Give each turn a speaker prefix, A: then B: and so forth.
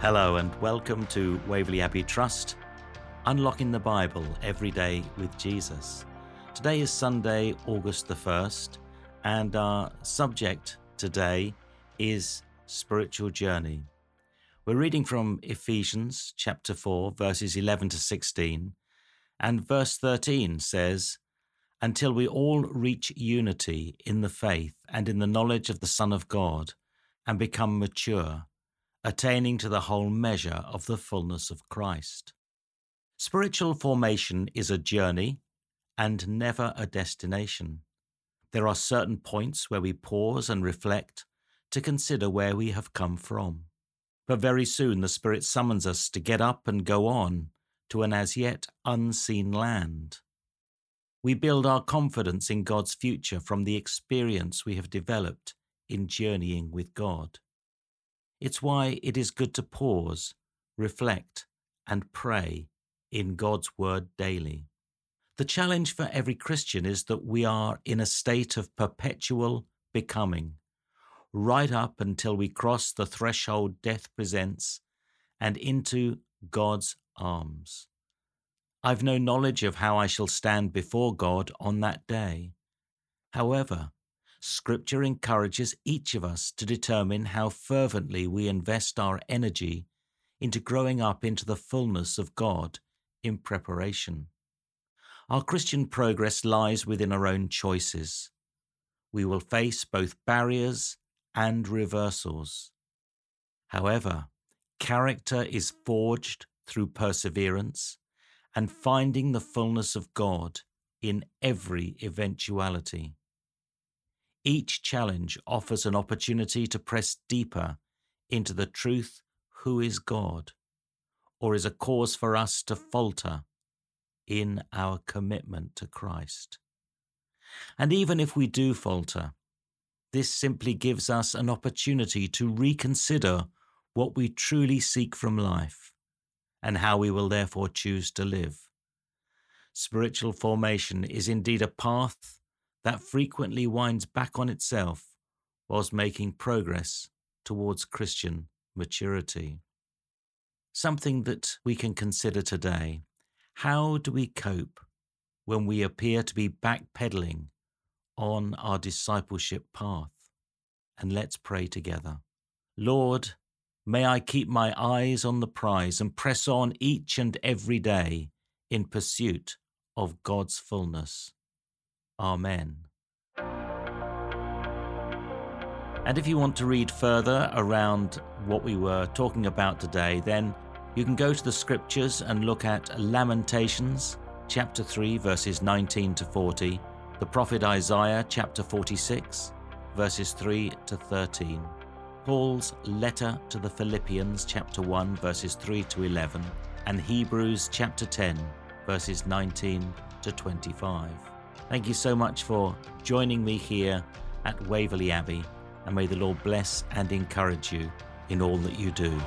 A: Hello, and welcome to Waverley Abbey Trust, unlocking the Bible every day with Jesus. Today is Sunday, August the 1st, and our subject today is spiritual journey. We're reading from Ephesians chapter 4, verses 11 to 16, and verse 13 says, Until we all reach unity in the faith and in the knowledge of the Son of God, and become mature attaining to the whole measure of the fullness of Christ. Spiritual formation is a journey and never a destination. There are certain points where we pause and reflect to consider where we have come from. But very soon the Spirit summons us to get up and go on to an as yet unseen land. We build our confidence in God's future from the experience we have developed in journeying with God. It's why it is good to pause, reflect, and pray in God's Word daily. The challenge for every Christian is that we are in a state of perpetual becoming, right up until we cross the threshold death presents and into God's arms. I've no knowledge of how I shall stand before God on that day. However, Scripture encourages each of us to determine how fervently we invest our energy into growing up into the fullness of God in preparation. Our Christian progress lies within our own choices. We will face both barriers and reversals. However, character is forged through perseverance and finding the fullness of God in every eventuality. Each challenge offers an opportunity to press deeper into the truth who is God, or is a cause for us to falter in our commitment to Christ. And even if we do falter, this simply gives us an opportunity to reconsider what we truly seek from life and how we will therefore choose to live. Spiritual formation is indeed a path that frequently winds back on itself whilst making progress towards Christian maturity. Something that we can consider today. How do we cope when we appear to be backpedaling on our discipleship path? And let's pray together. Lord, may I keep my eyes on the prize and press on each and every day in pursuit of God's fullness. Amen. And if you want to read further around what we were talking about today, then you can go to the scriptures and look at Lamentations chapter 3, verses 19 to 40, the prophet Isaiah chapter 46, verses 3 to 13, Paul's letter to the Philippians chapter 1, verses 3 to 11, and Hebrews chapter 10, verses 19 to 25. Thank you so much for joining me here at Waverley Abbey, and may the Lord bless and encourage you in all that you do.